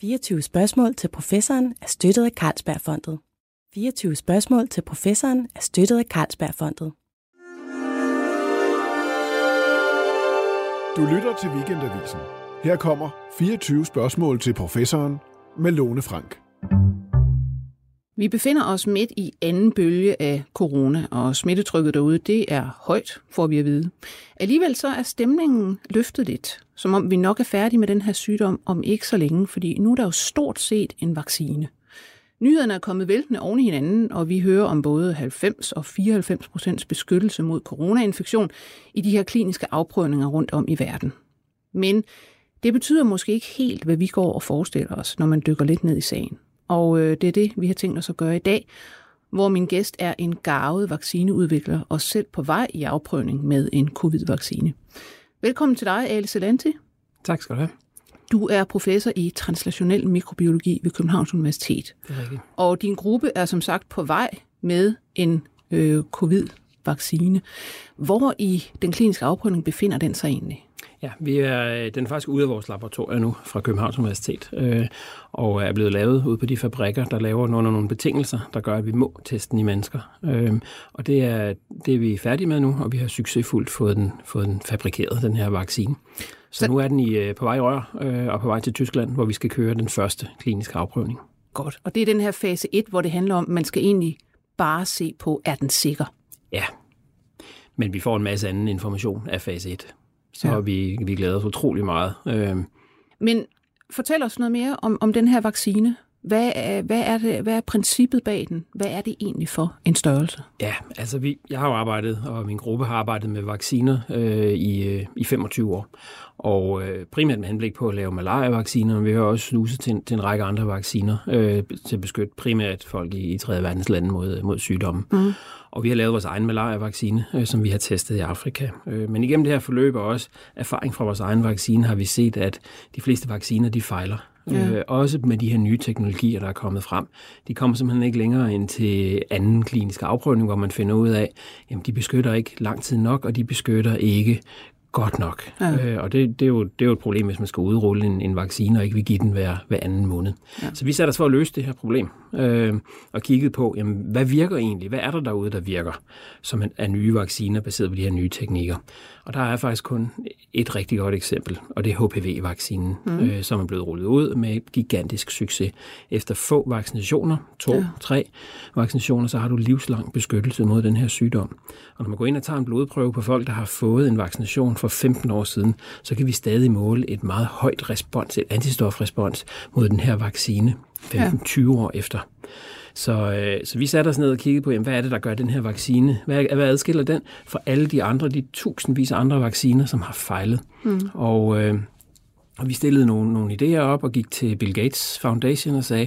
24 spørgsmål til professoren er støttet af Carlsbergfondet. 24 spørgsmål til professoren er støttet af Carlsbergfondet. Du lytter til Weekendavisen. Her kommer 24 spørgsmål til professoren med Lone Frank. Vi befinder os midt i anden bølge af corona, og smittetrykket derude, det er højt, får vi at vide. Alligevel så er stemningen løftet lidt, som om vi nok er færdige med den her sygdom om ikke så længe, fordi nu er der jo stort set en vaccine. Nyhederne er kommet væltende oven i hinanden, og vi hører om både 90 og 94 procents beskyttelse mod coronainfektion i de her kliniske afprøvninger rundt om i verden. Men det betyder måske ikke helt, hvad vi går og forestiller os, når man dykker lidt ned i sagen. Og øh, det er det, vi har tænkt os at gøre i dag, hvor min gæst er en garvet vaccineudvikler og selv på vej i afprøvning med en covid-vaccine. Velkommen til dig, Ali Salanti. Tak skal du have. Du er professor i translationel mikrobiologi ved Københavns Universitet. Det er rigtigt. Og din gruppe er som sagt på vej med en øh, covid-vaccine. Hvor i den kliniske afprøvning befinder den sig egentlig? Ja, vi er, den er faktisk ude af vores laboratorier nu fra Københavns Universitet, øh, og er blevet lavet ud på de fabrikker, der laver under nogle betingelser, der gør, at vi må teste den i mennesker. Øh, og det er, det er vi færdige med nu, og vi har succesfuldt fået den, fået den fabrikeret, den her vaccine. Så, Så nu er den i, øh, på vej i rør øh, og på vej til Tyskland, hvor vi skal køre den første kliniske afprøvning. Godt. Og det er den her fase 1, hvor det handler om, at man skal egentlig bare se på, er den sikker? Ja, men vi får en masse anden information af fase 1 så ja. vi, vi glæder os utrolig meget. Øh. Men fortæl os noget mere om, om den her vaccine. Hvad er, hvad, er det, hvad er princippet bag den? Hvad er det egentlig for en størrelse? Ja, altså vi, jeg har jo arbejdet, og min gruppe har arbejdet med vacciner øh, i, øh, i 25 år. Og øh, primært med henblik på at lave malaria-vacciner, men vi har også snuset til, til en række andre vacciner øh, til at beskytte primært folk i, i 3. verdens lande mod, mod sygdomme. Mm. Og vi har lavet vores egen malaria-vaccine, øh, som vi har testet i Afrika. Øh, men igennem det her forløb og også erfaring fra vores egen vaccine, har vi set, at de fleste vacciner, de fejler. Ja. Øh, også med de her nye teknologier, der er kommet frem. De kommer simpelthen ikke længere ind til anden klinisk afprøvning, hvor man finder ud af, at de beskytter ikke lang tid nok, og de beskytter ikke godt nok. Ja. Øh, og det, det, er jo, det er jo et problem, hvis man skal udrulle en, en vaccine og ikke vil give den hver, hver anden måned. Ja. Så vi satte os for at løse det her problem øh, og kiggede på, jamen, hvad virker egentlig? Hvad er der derude, der virker som er nye vacciner baseret på de her nye teknikker? Og der er faktisk kun et rigtig godt eksempel, og det er HPV-vaccinen, mm. øh, som er blevet rullet ud med gigantisk succes. Efter få vaccinationer, to, ja. tre vaccinationer, så har du livslang beskyttelse mod den her sygdom. Og når man går ind og tager en blodprøve på folk, der har fået en vaccination for 15 år siden, så kan vi stadig måle et meget højt respons, et antistofrespons mod den her vaccine 15-20 år efter. Så, øh, så vi satte os ned og kiggede på, jamen, hvad er det, der gør den her vaccine? Hvad, hvad adskiller den fra alle de andre, de tusindvis af andre vacciner, som har fejlet? Mm. Og, øh, og vi stillede nogle, nogle idéer op og gik til Bill Gates Foundation og sagde,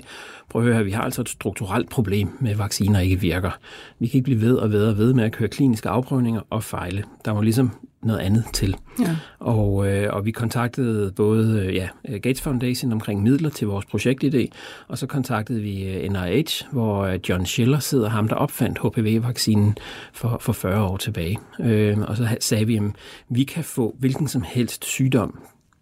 prøv at høre, vi har altså et strukturelt problem med, at vacciner ikke virker. Vi kan ikke blive ved og ved og ved med at køre kliniske afprøvninger og fejle. Der må ligesom noget andet til. Ja. Og, øh, og vi kontaktede både øh, ja, Gates Foundation omkring midler til vores projektidé, og så kontaktede vi øh, NIH, hvor øh, John Schiller sidder, ham der opfandt HPV-vaccinen for, for 40 år tilbage. Øh, og så sagde vi, at vi kan få hvilken som helst sygdom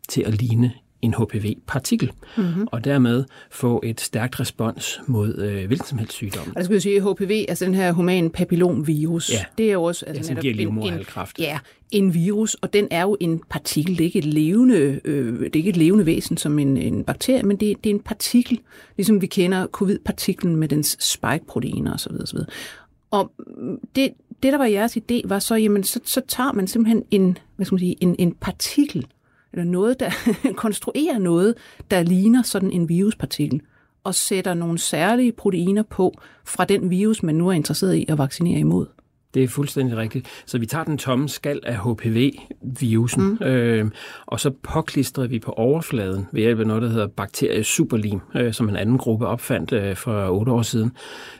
til at ligne en HPV-partikel, mm-hmm. og dermed få et stærkt respons mod øh, hvilken som helst sygdom. Altså skal jeg sige, HPV, altså den her human papillomvirus, ja. det er jo også altså, ja, giver en, en, ja, en virus, og den er jo en partikel. Det er ikke et levende, øh, det er ikke et levende væsen som en, en bakterie, men det, det er en partikel, ligesom vi kender covid-partiklen med dens spike-proteiner osv. osv. Og det, det, der var jeres idé, var så, jamen, så, så tager man simpelthen en, hvad skal man sige, en, en partikel, eller noget, der konstruerer noget, der ligner sådan en viruspartikel, og sætter nogle særlige proteiner på fra den virus, man nu er interesseret i at vaccinere imod. Det er fuldstændig rigtigt. Så vi tager den tomme skal af HPV-virusen, mm. øh, og så påklistrer vi på overfladen ved hjælp af noget, der hedder bakteriesuperlim, øh, som en anden gruppe opfandt øh, for otte år siden.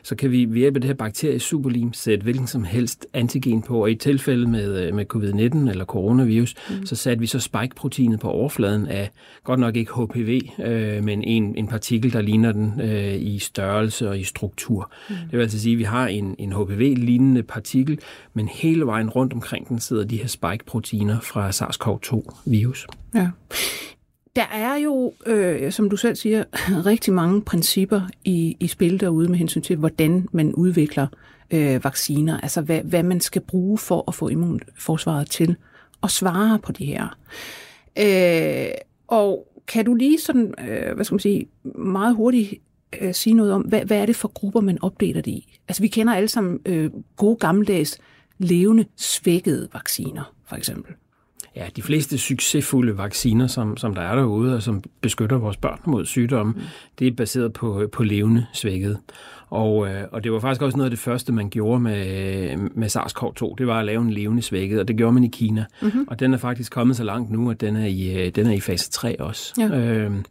Så kan vi ved hjælp af det her bakteriesuperlim sætte hvilken som helst antigen på, og i tilfælde med, øh, med covid-19 eller coronavirus, mm. så satte vi så spike-proteinet på overfladen af, godt nok ikke HPV, øh, men en, en partikel, der ligner den øh, i størrelse og i struktur. Mm. Det vil altså sige, at vi har en, en HPV-lignende partikel, partikel, men hele vejen rundt omkring den sidder de her spike-proteiner fra SARS-CoV-2-virus. Ja. der er jo, øh, som du selv siger, rigtig mange principper i, i spil derude med hensyn til, hvordan man udvikler øh, vacciner. Altså, hvad, hvad man skal bruge for at få immunforsvaret til at svare på de her. Øh, og kan du lige sådan, øh, hvad skal man sige, meget hurtigt øh, sige noget om, hvad, hvad er det for grupper, man opdeler det i? Altså, vi kender alle sammen øh, gode gammeldags levende, svækkede vacciner, for eksempel. Ja, de fleste succesfulde vacciner, som, som der er derude, og som beskytter vores børn mod sygdomme, mm. det er baseret på, på levende svækket. Og, øh, og det var faktisk også noget af det første, man gjorde med, med SARS-CoV-2, det var at lave en levende svækket, og det gjorde man i Kina. Mm-hmm. Og den er faktisk kommet så langt nu, at den er i, øh, den er i fase 3 også. Ja. Øhm,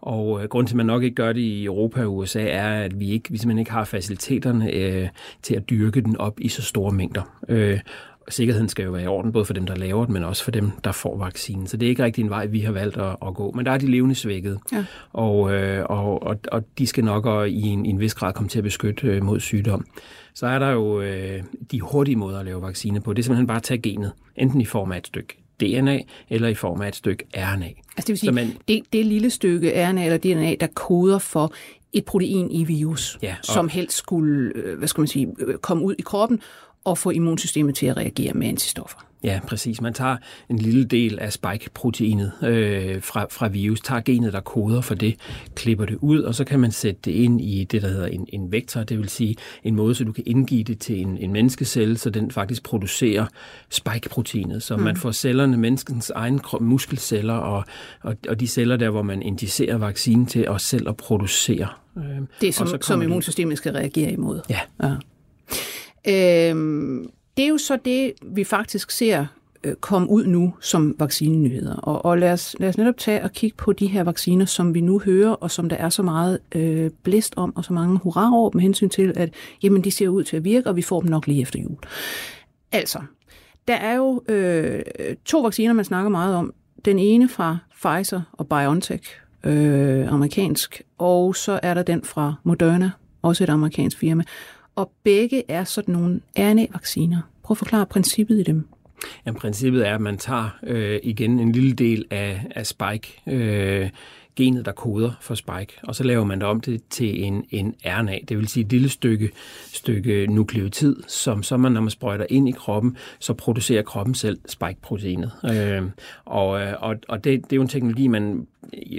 og øh, grunden til, at man nok ikke gør det i Europa og USA, er, at vi, ikke, vi simpelthen ikke har faciliteterne øh, til at dyrke den op i så store mængder. Øh, sikkerheden skal jo være i orden, både for dem, der laver den, men også for dem, der får vaccinen. Så det er ikke rigtig en vej, vi har valgt at, at gå. Men der er de levende svækket, ja. og, øh, og, og, og de skal nok og, i, en, i en vis grad komme til at beskytte øh, mod sygdom. Så er der jo øh, de hurtige måder at lave vaccine på. Det er simpelthen bare at tage genet, enten i form af et stykke DNA eller i form af et stykke RNA. Altså det vil sige, man, det, det lille stykke RNA eller DNA, der koder for et protein i virus, ja, og, som helst skulle øh, hvad skal man sige, øh, komme ud i kroppen og få immunsystemet til at reagere med antistoffer. Ja, præcis. Man tager en lille del af spike-proteinet øh, fra, fra virus, tager genet, der koder for det, klipper det ud, og så kan man sætte det ind i det, der hedder en, en vektor, det vil sige en måde, så du kan indgive det til en, en menneskecelle, så den faktisk producerer spike-proteinet, så mm. man får cellerne, menneskens egen muskelceller og, og, og de celler der, hvor man injicerer vaccinen til os selv at producere. Øh, det er som, som immunsystemet skal reagere imod. Ja. ja. Øhm, det er jo så det, vi faktisk ser øh, komme ud nu som vaccinenyheder. Og, og lad, os, lad os netop tage og kigge på de her vacciner, som vi nu hører, og som der er så meget øh, blæst om, og så mange hurraår med hensyn til, at jamen, de ser ud til at virke, og vi får dem nok lige efter jul. Altså, der er jo øh, to vacciner, man snakker meget om. Den ene fra Pfizer og BioNTech, øh, amerikansk, og så er der den fra Moderna, også et amerikansk firma og begge er sådan nogle RNA-vacciner. Prøv at forklare princippet i dem. Ja, princippet er, at man tager øh, igen en lille del af, af spike, øh, genet, der koder for spike, og så laver man det om det til en, en RNA, det vil sige et lille stykke, stykke nukleotid, som så man, når man sprøjter ind i kroppen, så producerer kroppen selv spike-proteinet. Øh, og øh, og, og det, det er jo en teknologi, man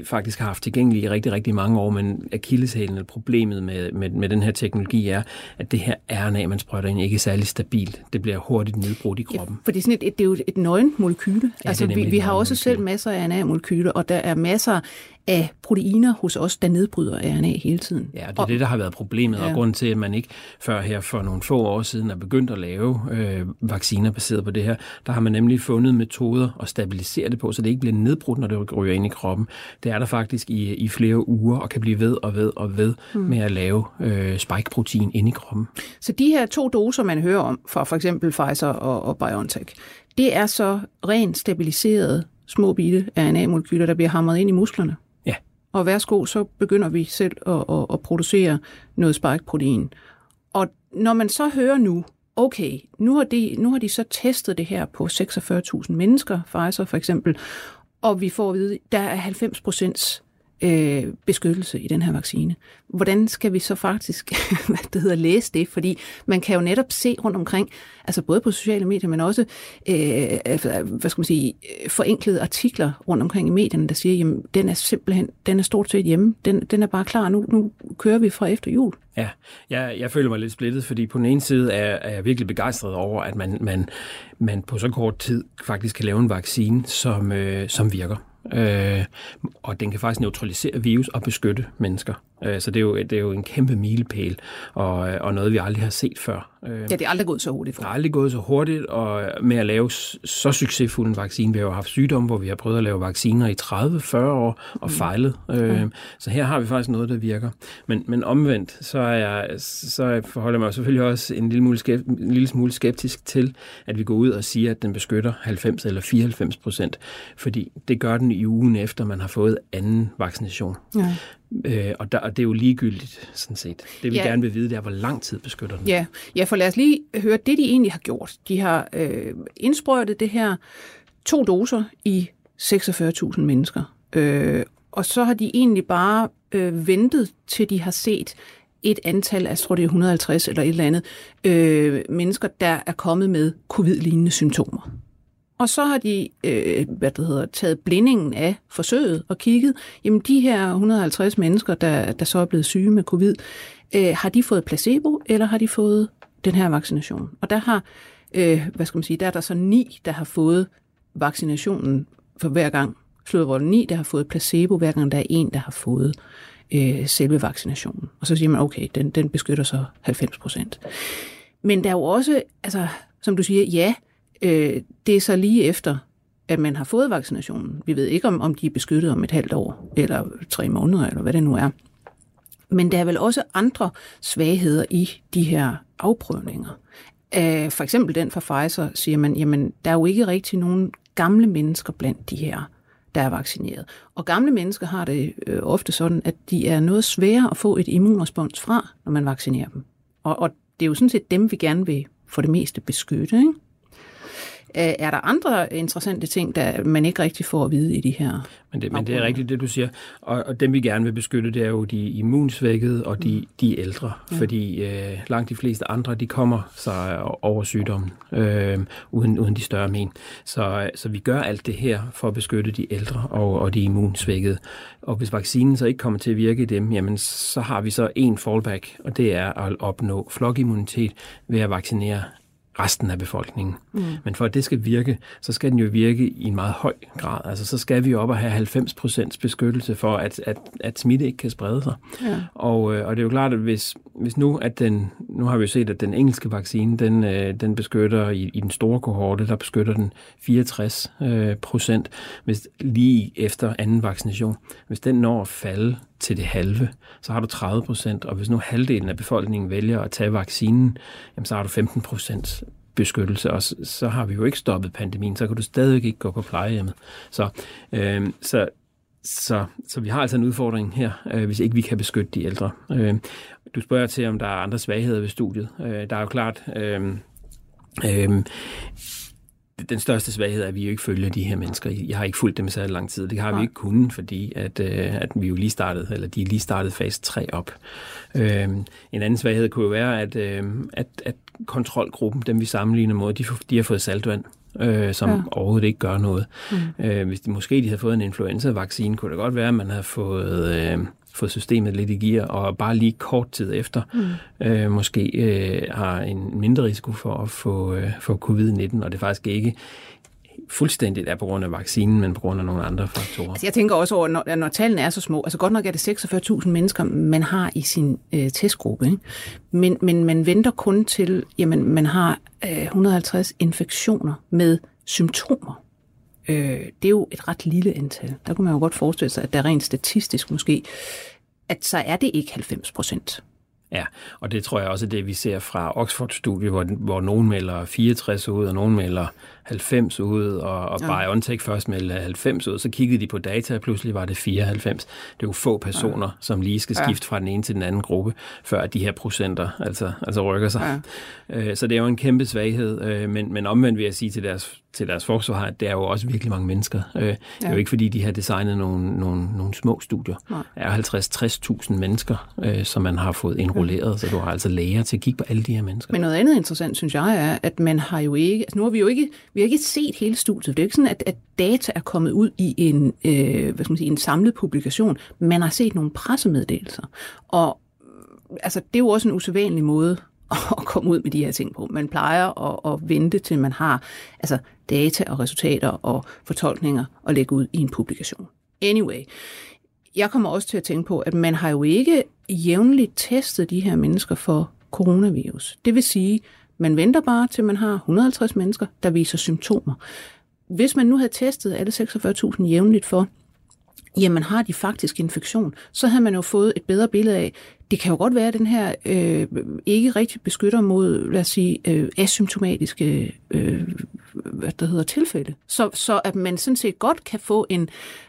faktisk har haft tilgængelig i rigtig, rigtig mange år, men akilleshælen, eller problemet med, med, med den her teknologi er, at det her RNA, man sprøjter ind, ikke er særlig stabilt. Det bliver hurtigt nedbrudt i kroppen. Ja, for det er, sådan et, det er jo et nøgen molekyle. Ja, altså, vi, vi har også selv masser af RNA-molekyler, og der er masser af proteiner hos os, der nedbryder RNA hele tiden. Ja, det er og, det, der har været problemet, ja. og grund til, at man ikke før her for nogle få år siden er begyndt at lave øh, vacciner baseret på det her, der har man nemlig fundet metoder at stabilisere det på, så det ikke bliver nedbrudt, når det ryger ind i kroppen. Det er der faktisk i, i flere uger, og kan blive ved og ved og ved mm. med at lave øh, spike-protein ind i kroppen. Så de her to doser, man hører om fra for eksempel Pfizer og, og BioNTech, det er så rent stabiliserede små bitte RNA-molekyler, der bliver hamret ind i musklerne? og værsgo, så begynder vi selv at, at, at producere noget spike-protein. Og når man så hører nu, okay, nu har, de, nu har de så testet det her på 46.000 mennesker, Pfizer for eksempel, og vi får at vide, der er 90 procents øh, beskyttelse i den her vaccine. Hvordan skal vi så faktisk hvad det hedder, læse det? Fordi man kan jo netop se rundt omkring, altså både på sociale medier, men også øh, altså, hvad skal man sige, forenklede artikler rundt omkring i medierne, der siger, jamen den er simpelthen, den er stort set hjemme, den, den er bare klar, nu, nu kører vi fra efter jul. Ja, jeg, jeg føler mig lidt splittet, fordi på den ene side er, er jeg virkelig begejstret over, at man, man, man på så kort tid faktisk kan lave en vaccine, som, øh, som virker. Øh, og den kan faktisk neutralisere virus og beskytte mennesker. Øh, så det er, jo, det er jo en kæmpe milepæl, og, og noget, vi aldrig har set før. Øh, ja, det er aldrig gået så hurtigt. For. Det er aldrig gået så hurtigt, og med at lave så succesfuld en vaccine. Vi har jo haft sygdomme, hvor vi har prøvet at lave vacciner i 30-40 år og mm. fejlet. Øh, mm. Så her har vi faktisk noget, der virker. Men, men omvendt, så, er jeg, så forholder jeg mig selvfølgelig også en lille, smule skeptisk, en lille smule skeptisk til, at vi går ud og siger, at den beskytter 90 eller 94 procent. Fordi det gør den i ugen efter, man har fået anden vaccination. Ja. Øh, og, der, og det er jo ligegyldigt, sådan set. Det vi ja. gerne vil vide, det er, hvor lang tid beskytter den. Ja. ja, for lad os lige høre det, de egentlig har gjort. De har øh, indsprøjtet det her to doser i 46.000 mennesker. Øh, og så har de egentlig bare øh, ventet til de har set et antal, jeg tror det er 150 eller et eller andet, øh, mennesker, der er kommet med covid-lignende symptomer. Og så har de øh, hvad det hedder, taget blindingen af forsøget og kigget, jamen de her 150 mennesker, der, der så er blevet syge med covid, øh, har de fået placebo, eller har de fået den her vaccination? Og der har, øh, hvad skal man sige, der er der så ni, der har fået vaccinationen for hver gang, slået ni, der har fået placebo, hver gang der er en, der har fået øh, selve vaccinationen. Og så siger man, okay, den, den beskytter så 90 procent. Men der er jo også, altså, som du siger, ja, øh, det er så lige efter, at man har fået vaccinationen. Vi ved ikke, om, om de er beskyttet om et halvt år, eller tre måneder, eller hvad det nu er. Men der er vel også andre svagheder i de her afprøvninger. Øh, for eksempel den fra Pfizer siger man, jamen der er jo ikke rigtig nogen gamle mennesker blandt de her der er vaccineret. Og gamle mennesker har det øh, ofte sådan, at de er noget svære at få et immunrespons fra, når man vaccinerer dem. Og, og det er jo sådan set dem, vi gerne vil for det meste beskytte. Ikke? Er der andre interessante ting, der man ikke rigtig får at vide i de her Men det, men det er rigtigt, det du siger. Og, og dem, vi gerne vil beskytte, det er jo de immunsvækkede og de, mm. de ældre. Ja. Fordi øh, langt de fleste andre, de kommer sig over sygdommen, øh, uden, uden de større men. Så, så vi gør alt det her for at beskytte de ældre og, og de immunsvækkede. Og hvis vaccinen så ikke kommer til at virke i dem, jamen så har vi så en fallback, og det er at opnå flokimmunitet ved at vaccinere resten af befolkningen. Mm. Men for at det skal virke, så skal den jo virke i en meget høj grad. Altså så skal vi op og have 90% beskyttelse for, at, at, at smitte ikke kan sprede sig. Ja. Og, øh, og det er jo klart, at hvis, hvis nu, at den, nu har vi jo set, at den engelske vaccine, den, øh, den beskytter i, i den store kohorte, der beskytter den 64 øh, procent, hvis lige efter anden vaccination. Hvis den når at falde til det halve, så har du 30 procent, og hvis nu halvdelen af befolkningen vælger at tage vaccinen, jamen, så har du 15 procent beskyttelse, og så, har vi jo ikke stoppet pandemien, så kan du stadig ikke gå på plejehjemmet. Så, øh, så, så, så vi har altså en udfordring her, øh, hvis ikke vi kan beskytte de ældre. Øh, du spørger til, om der er andre svagheder ved studiet. Øh, der er jo klart... Øh, øh, den største svaghed er, at vi jo ikke følger de her mennesker. Jeg har ikke fulgt dem så lang tid. Det har Nej. vi ikke kunnet, fordi at, øh, at vi jo lige startede, eller de lige startede fase 3 op. Øh, en anden svaghed kunne jo være, at, øh, at, at kontrolgruppen, dem vi sammenligner mod, de, de har fået saltvand øh, som ja. overhovedet ikke gør noget. Mm. Øh, hvis de måske de havde fået en influenza-vaccine, kunne det godt være, at man havde fået, øh, fået systemet lidt i gear, og bare lige kort tid efter mm. øh, måske øh, har en mindre risiko for at få, øh, få covid-19, og det er faktisk ikke fuldstændigt er på grund af vaccinen, men på grund af nogle andre faktorer. Altså jeg tænker også over, når, når tallene er så små, altså godt nok er det 46.000 mennesker, man har i sin øh, testgruppe, ikke? Men, men man venter kun til, jamen man har øh, 150 infektioner med symptomer. Øh, det er jo et ret lille antal. Der kunne man jo godt forestille sig, at der rent statistisk måske, at så er det ikke 90 procent. Ja, og det tror jeg også er det, vi ser fra Oxford-studiet, hvor, hvor nogen melder 64 ud, og nogen melder 90 ud, og, og ja. BioNTech først meldte 90 ud. Så kiggede de på data, og pludselig var det 94. Det er jo få personer, ja. som lige skal skifte ja. fra den ene til den anden gruppe, før de her procenter altså, altså rykker sig. Ja. Øh, så det er jo en kæmpe svaghed, øh, men, men omvendt vil jeg sige til deres til deres forsvar, at det er jo også virkelig mange mennesker. Øh, ja. Det er jo ikke, fordi de har designet nogle, nogle, nogle små studier. Nej. Der er 50-60.000 mennesker, øh, som man har fået indrulleret, ja. så du har altså læger til at kigge på alle de her mennesker. Men noget andet interessant, synes jeg, er, at man har jo ikke, altså nu har vi jo ikke, vi har ikke set hele studiet. Det er ikke sådan, at, at data er kommet ud i en, øh, hvad skal man sige, en samlet publikation. Man har set nogle pressemeddelelser. Og altså, det er jo også en usædvanlig måde at komme ud med de her ting på. Man plejer at, at vente til man har altså, data og resultater og fortolkninger og lægge ud i en publikation. Anyway, jeg kommer også til at tænke på, at man har jo ikke jævnligt testet de her mennesker for coronavirus. Det vil sige, man venter bare til man har 150 mennesker, der viser symptomer. Hvis man nu havde testet alle 46.000 jævnligt for, jamen har de faktisk infektion, så havde man jo fået et bedre billede af, det kan jo godt være, at den her øh, ikke rigtig beskytter mod, lad os sige, øh, asymptomatiske øh, hvad der hedder, tilfælde. Så, så at man sådan set godt kan få en,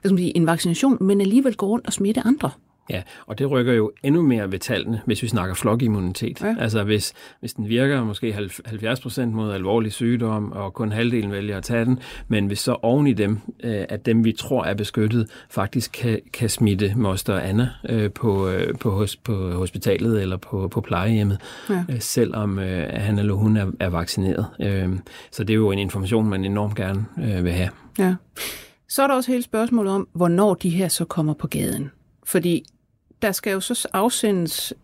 hvad skal man sige, en vaccination, men alligevel gå rundt og smitte andre. Ja, og det rykker jo endnu mere ved tallene, hvis vi snakker flokimmunitet. Ja. Altså hvis, hvis den virker måske 70 procent mod alvorlig sygdom, og kun halvdelen vælger at tage den, men hvis så oven i dem, øh, at dem vi tror er beskyttet, faktisk kan, kan smitte moster Anna øh, på, øh, på, på hospitalet eller på, på plejehjemmet, ja. selvom han eller hun er, er vaccineret. Så det er jo en information, man enormt gerne vil have. Ja. Så er der også hele spørgsmålet om, hvornår de her så kommer på gaden. Fordi der skal jo så afsendes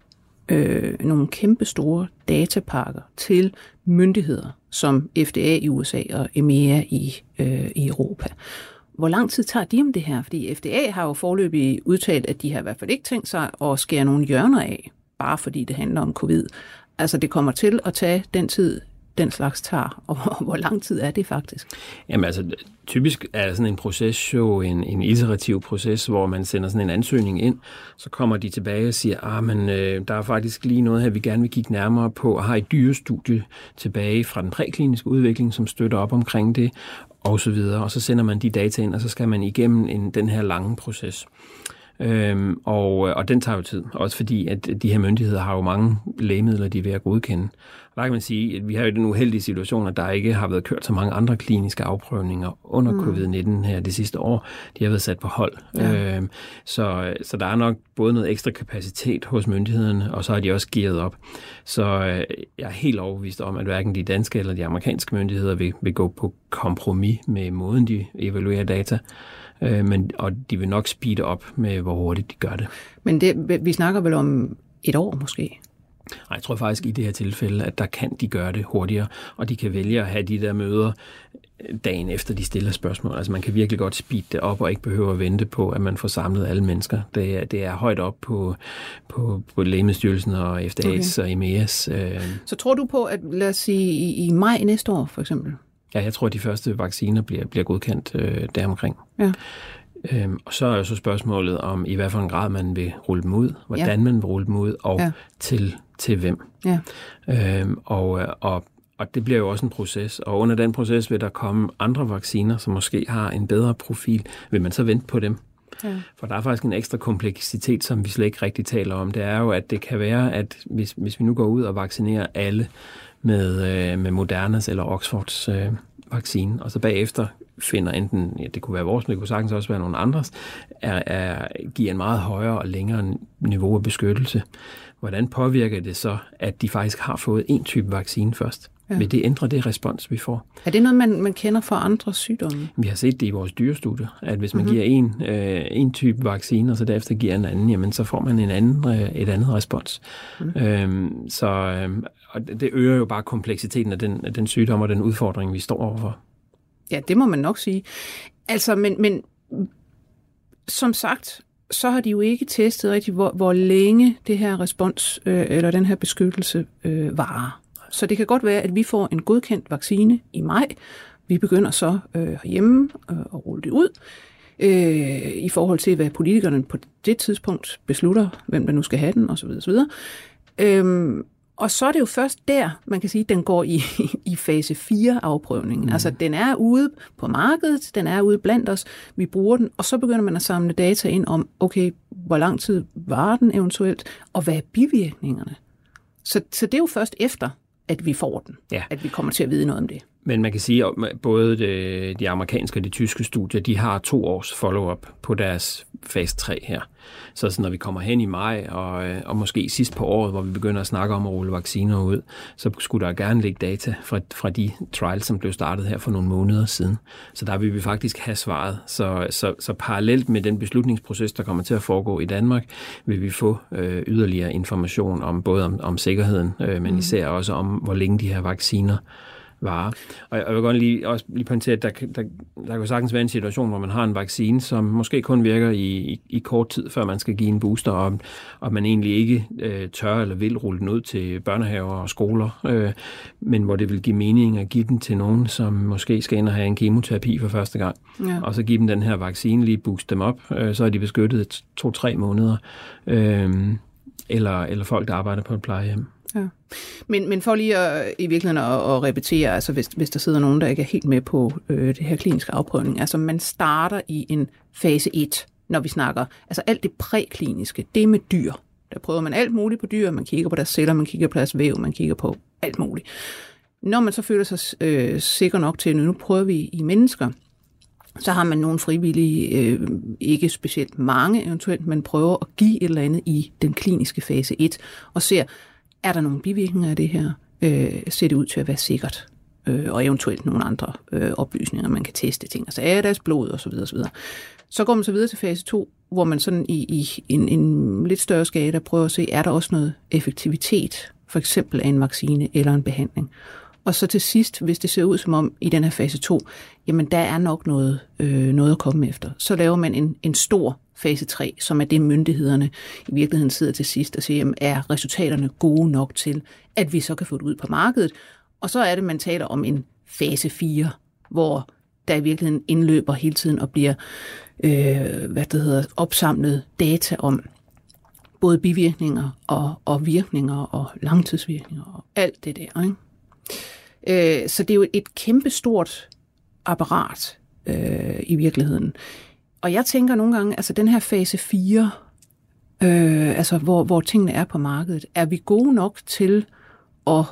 øh, nogle kæmpe store datapakker til myndigheder som FDA i USA og EMEA i, øh, i Europa. Hvor lang tid tager de om det her? Fordi FDA har jo forløbig udtalt, at de har i hvert fald ikke tænkt sig at skære nogle hjørner af, bare fordi det handler om covid. Altså det kommer til at tage den tid, den slags tager, og hvor lang tid er det faktisk? Jamen altså, typisk er sådan en proces jo en, en iterativ proces, hvor man sender sådan en ansøgning ind, så kommer de tilbage og siger, ah, men øh, der er faktisk lige noget her, vi gerne vil kigge nærmere på, og har et dyrestudie tilbage fra den prækliniske udvikling, som støtter op omkring det, og så videre. Og så sender man de data ind, og så skal man igennem en, den her lange proces. Øhm, og, og den tager jo tid, også fordi at de her myndigheder har jo mange lægemidler, de er ved at godkende. Der kan man sige, at vi har jo den uheldige situation, at der ikke har været kørt så mange andre kliniske afprøvninger under mm. covid-19 her det sidste år. De har været sat på hold. Ja. Øhm, så, så der er nok både noget ekstra kapacitet hos myndighederne, og så har de også gearet op. Så øh, jeg er helt overbevist om, at hverken de danske eller de amerikanske myndigheder vil, vil gå på kompromis med måden, de evaluerer data øh, men, og de vil nok speede op med, hvor hurtigt de gør det. Men det, vi snakker vel om et år måske? Nej, jeg tror faktisk i det her tilfælde, at der kan de gøre det hurtigere, og de kan vælge at have de der møder øh, dagen efter, de stiller spørgsmål. Altså man kan virkelig godt speede det op, og ikke behøve at vente på, at man får samlet alle mennesker. Det er, det er højt op på, på, på Lægemiddelstyrelsen og FDA's okay. og EMEA's. Øh. Så tror du på, at lad os sige i, i maj næste år for eksempel, Ja, jeg tror, at de første vacciner bliver, bliver godkendt øh, deromkring. Ja. Øhm, og så er så spørgsmålet om, i hvad for en grad man vil rulle dem ud, hvordan ja. man vil rulle dem ud, og ja. til, til hvem. Ja. Øhm, og, og, og det bliver jo også en proces, og under den proces vil der komme andre vacciner, som måske har en bedre profil. Vil man så vente på dem? Ja. For der er faktisk en ekstra kompleksitet, som vi slet ikke rigtig taler om. Det er jo, at det kan være, at hvis, hvis vi nu går ud og vaccinerer alle, med, øh, med Modernas eller Oxfords øh, vaccine, og så bagefter finder enten, ja, det kunne være vores, men det kunne sagtens også være nogle andres, er, er, giver en meget højere og længere niveau af beskyttelse. Hvordan påvirker det så, at de faktisk har fået en type vaccine først? Ja. Vil det ændre det respons, vi får? Er det noget, man, man kender fra andre sygdomme? Vi har set det i vores dyrestudie, at hvis man mm-hmm. giver en, øh, en type vaccine, og så derefter giver en anden, jamen så får man en anden, øh, et andet respons. Mm. Øhm, så øh, og det øger jo bare kompleksiteten af den, af den sygdom og den udfordring, vi står overfor. Ja, det må man nok sige. Altså, men, men som sagt, så har de jo ikke testet rigtig, hvor, hvor længe det her respons øh, eller den her beskyttelse øh, varer. Så det kan godt være, at vi får en godkendt vaccine i maj. Vi begynder så øh, hjemme øh, at rulle det ud øh, i forhold til, hvad politikerne på det tidspunkt beslutter, hvem der nu skal have den osv. osv. Øhm, og så er det jo først der, man kan sige, at den går i, i fase 4 afprøvningen. Mm. Altså den er ude på markedet, den er ude blandt os, vi bruger den, og så begynder man at samle data ind om, okay, hvor lang tid var den eventuelt, og hvad er bivirkningerne? Så, så det er jo først efter, at vi får den, ja. at vi kommer til at vide noget om det. Men man kan sige, at både de, de amerikanske og de tyske studier, de har to års follow-up på deres fase 3 her. Så, så når vi kommer hen i maj, og, øh, og måske sidst på året, hvor vi begynder at snakke om at rulle vacciner ud, så skulle der gerne ligge data fra, fra de trials, som blev startet her for nogle måneder siden. Så der vil vi faktisk have svaret. Så, så, så parallelt med den beslutningsproces, der kommer til at foregå i Danmark, vil vi få øh, yderligere information om både om, om sikkerheden, øh, men mm. især også om, hvor længe de her vacciner varer. Og jeg vil godt lige, også lige pointere, at der, der, der kan sagtens være en situation, hvor man har en vaccine, som måske kun virker i, i, i kort tid, før man skal give en booster, og, og man egentlig ikke øh, tør eller vil rulle den ud til børnehaver og skoler, øh, men hvor det vil give mening at give den til nogen, som måske skal ind og have en kemoterapi for første gang, ja. og så give dem den her vaccine, lige boost dem op, øh, så er de beskyttet to-tre måneder, øh, eller, eller folk, der arbejder på et plejehjem. Ja. Men, men for lige at, i virkeligheden at, at repetere, altså hvis, hvis der sidder nogen, der ikke er helt med på øh, det her kliniske afprøvning, altså man starter i en fase 1, når vi snakker, altså alt det prækliniske, det med dyr. Der prøver man alt muligt på dyr, man kigger på deres celler, man kigger på deres væv, man kigger på alt muligt. Når man så føler sig øh, sikker nok til, at nu prøver vi i mennesker, så har man nogle frivillige, øh, ikke specielt mange eventuelt, man prøver at give et eller andet i den kliniske fase 1, og ser, er der nogle bivirkninger af det her? Øh, ser det ud til at være sikkert? Øh, og eventuelt nogle andre øh, oplysninger, man kan teste ting, altså er deres blod osv. osv. Så går man så videre til fase 2, hvor man sådan i, i en, en lidt større skala prøver at se, er der også noget effektivitet, for eksempel af en vaccine eller en behandling. Og så til sidst, hvis det ser ud som om i den her fase 2, jamen der er nok noget, øh, noget at komme efter, så laver man en, en stor fase 3, som er det myndighederne i virkeligheden sidder til sidst og siger, jamen, er resultaterne gode nok til, at vi så kan få det ud på markedet. Og så er det, man taler om en fase 4, hvor der i virkeligheden indløber hele tiden og bliver øh, hvad det hedder, opsamlet data om både bivirkninger og, og virkninger og langtidsvirkninger og alt det der. Ikke? Øh, så det er jo et kæmpestort apparat øh, i virkeligheden. Og jeg tænker nogle gange, altså den her fase 4, øh, altså hvor, hvor tingene er på markedet, er vi gode nok til at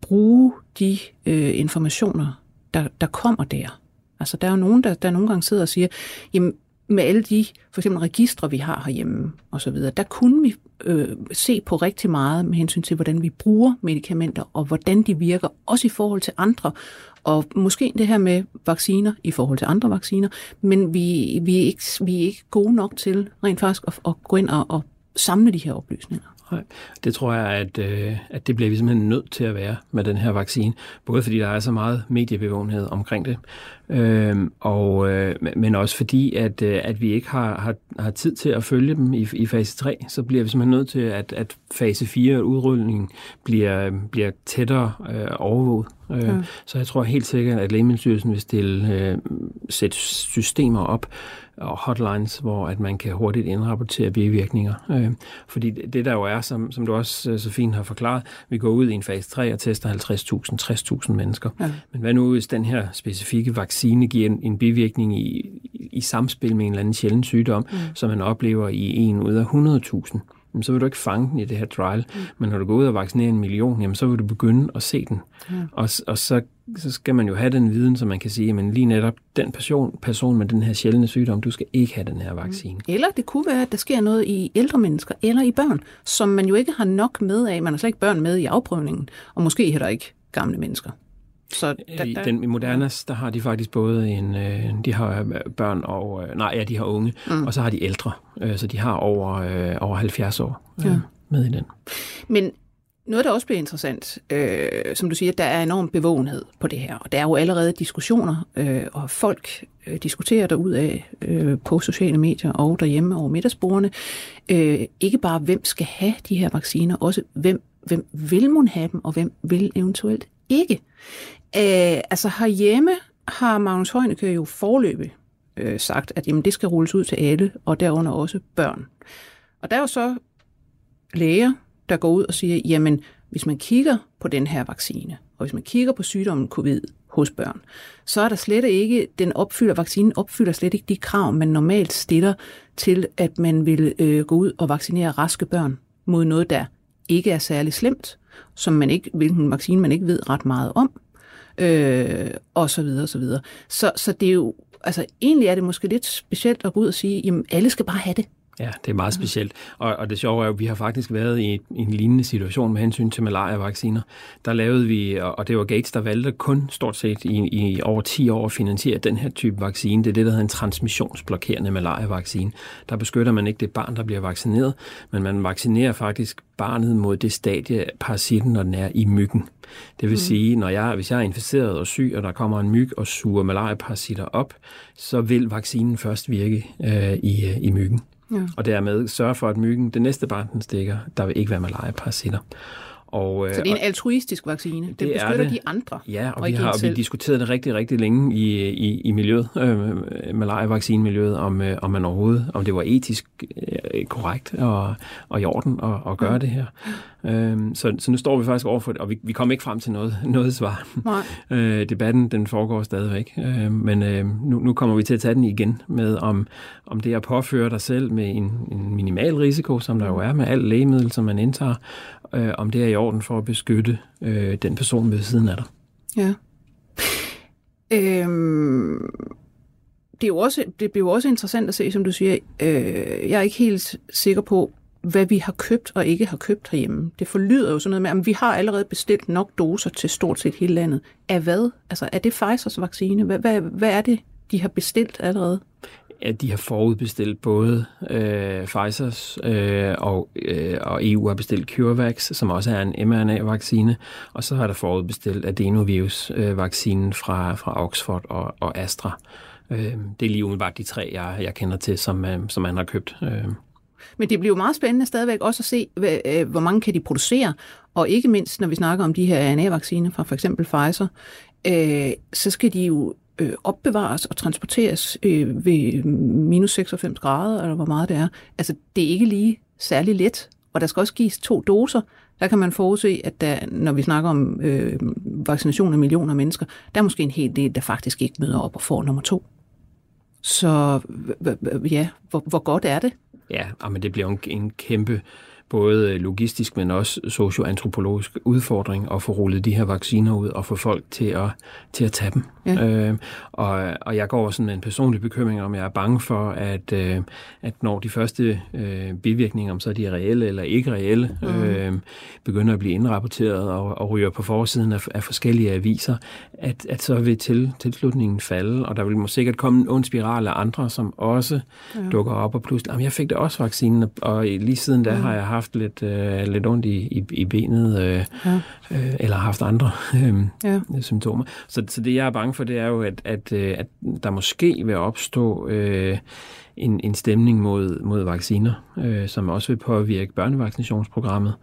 bruge de øh, informationer, der, der kommer der? Altså der er jo nogen, der, der nogle gange sidder og siger, jamen med alle de for eksempel registre, vi har herhjemme og så videre, der kunne vi øh, se på rigtig meget med hensyn til, hvordan vi bruger medicamenter og hvordan de virker, også i forhold til andre. Og måske det her med vacciner i forhold til andre vacciner, men vi, vi, er, ikke, vi er ikke gode nok til rent faktisk at, at gå ind og, og samle de her oplysninger. Nej, det tror jeg, at, øh, at det bliver vi simpelthen nødt til at være med den her vaccine. Både fordi der er så meget mediebevågenhed omkring det, øh, og, øh, men også fordi, at, øh, at vi ikke har, har, har tid til at følge dem i, i fase 3, så bliver vi simpelthen nødt til, at, at fase 4 udrulningen bliver, bliver tættere øh, overvåget. Øh, ja. Så jeg tror helt sikkert, at Lægemiddelstyrelsen vil stille, øh, sætte systemer op, og hotlines, hvor at man kan hurtigt indrapportere bivirkninger. Øh, fordi det der jo er, som, som du også øh, så fint har forklaret, vi går ud i en fase 3 og tester 50.000, 60.000 mennesker. Ja. Men hvad nu, hvis den her specifikke vaccine giver en, en bivirkning i, i samspil med en eller anden sjælden sygdom, mm. som man oplever i en ud af 100.000? så vil du ikke fange den i det her trial. Mm. Men når du går ud og vaccinerer en million, jamen, så vil du begynde at se den. Mm. Og, og så, så skal man jo have den viden, så man kan sige, at lige netop den person, person med den her sjældne sygdom, du skal ikke have den her vaccine. Mm. Eller det kunne være, at der sker noget i ældre mennesker eller i børn, som man jo ikke har nok med af. Man har slet ikke børn med i afprøvningen, og måske heller ikke gamle mennesker. Så der, I den i Modernas, der har de faktisk både en, øh, de har øh, børn og, øh, nej ja, de har unge, mm. og så har de ældre, øh, så de har over, øh, over 70 år øh, ja. med i den. Men noget, der også bliver interessant, øh, som du siger, der er enorm bevågenhed på det her, og der er jo allerede diskussioner, øh, og folk øh, diskuterer derudad øh, på sociale medier og derhjemme over middagsbordene, øh, ikke bare hvem skal have de her vacciner, også hvem, hvem vil man have dem, og hvem vil eventuelt ikke. Øh, altså herhjemme har Magnus Heunicke jo forløbig øh, sagt, at jamen, det skal rulles ud til alle, og derunder også børn. Og der er jo så læger, der går ud og siger, jamen hvis man kigger på den her vaccine, og hvis man kigger på sygdommen covid hos børn, så er der slet ikke, den opfylder, vaccinen opfylder slet ikke de krav, man normalt stiller til, at man vil øh, gå ud og vaccinere raske børn mod noget, der ikke er særlig slemt, som man ikke, hvilken vaccine man ikke ved ret meget om, øh, og så videre, og så videre. Så, så det er jo, altså egentlig er det måske lidt specielt at gå ud og sige, jamen alle skal bare have det. Ja, det er meget specielt. Og, og det sjove er jo, at vi har faktisk været i, i en lignende situation med hensyn til malaria-vacciner. Der lavede vi, og det var Gates, der valgte kun stort set i, i over 10 år at finansiere den her type vaccine. Det er det, der hedder en transmissionsblokerende malaria-vaccine. Der beskytter man ikke det barn, der bliver vaccineret, men man vaccinerer faktisk barnet mod det stadie parasitten, når den er i myggen. Det vil mm. sige, når jeg, hvis jeg er inficeret og syg, og der kommer en myg og suger malariaparasitter op, så vil vaccinen først virke øh, i, øh, i myggen. Ja. Og dermed sørge for, at myggen, det næste barn, den stikker, der vil ikke være malariaparasitter. Og, så det er en altruistisk vaccine? Den det beskytter det. de andre? Ja, og, og vi har og vi diskuteret det rigtig, rigtig længe i, i, i miljøet, øh, malaria-vaccinemiljøet, om, øh, om man overhovedet, om det var etisk øh, korrekt og, og i orden at, at gøre mm. det her. Øh, så, så nu står vi faktisk overfor det, og vi, vi kommer ikke frem til noget, noget svar. Nej. Øh, debatten, den foregår stadigvæk. Øh, men øh, nu, nu kommer vi til at tage den igen med, om, om det at påføre dig selv med en, en minimal risiko, som der jo er med alt lægemiddel, som man indtager, øh, om det er i orden for at beskytte øh, den person ved siden af dig. Ja. Øhm, det, er jo også, det bliver jo også interessant at se, som du siger. Øh, jeg er ikke helt sikker på, hvad vi har købt og ikke har købt herhjemme. Det forlyder jo sådan noget med, at vi har allerede bestilt nok doser til stort set hele landet. Af hvad? Altså, er det Pfizers vaccine? Hvad, hvad, hvad er det, de har bestilt allerede? at de har forudbestilt både øh, Pfizers øh, og, øh, og EU har bestilt CureVax, som også er en mRNA-vaccine, og så har der forudbestilt adenovirus-vaccinen øh, fra, fra Oxford og, og Astra. Øh, det er lige umiddelbart de tre, jeg, jeg kender til, som, øh, som man har købt. Øh. Men det bliver jo meget spændende stadigvæk også at se, hvad, øh, hvor mange kan de producere, og ikke mindst, når vi snakker om de her RNA-vacciner fra for eksempel Pfizer, øh, så skal de jo øh, opbevares og transporteres øh, ved minus 96 grader, eller hvor meget det er. Altså, det er ikke lige særlig let, og der skal også gives to doser. Der kan man forudse, at der, når vi snakker om øh, vaccination af millioner af mennesker, der er måske en hel del, der faktisk ikke møder op og får nummer to. Så ja, hvor, hvor godt er det? Ja, ah, men det bliver en, en kæmpe både logistisk, men også socioantropologisk udfordring at få rullet de her vacciner ud og få folk til at, til at tage dem. Ja. Øh, og, og jeg går sådan med en personlig bekymring om, jeg er bange for, at, øh, at når de første øh, bivirkninger, om så er de reelle eller ikke reelle, mm. øh, begynder at blive indrapporteret og, og ryger på forsiden af, af forskellige aviser, at, at så vil til, tilslutningen falde, og der vil måske sikkert komme en ond spiral af andre, som også ja. dukker op, og pludselig, jamen jeg fik det også vaccinen, og lige siden da mm. har jeg haft lidt, øh, lidt ondt i, i, i benet, øh, ja. øh, eller haft andre øh, ja. symptomer. Så, så det jeg er bange for, det er jo, at, at, øh, at der måske vil opstå øh, en, en stemning mod, mod vacciner, øh, som også vil påvirke børnevaccinationsprogrammet,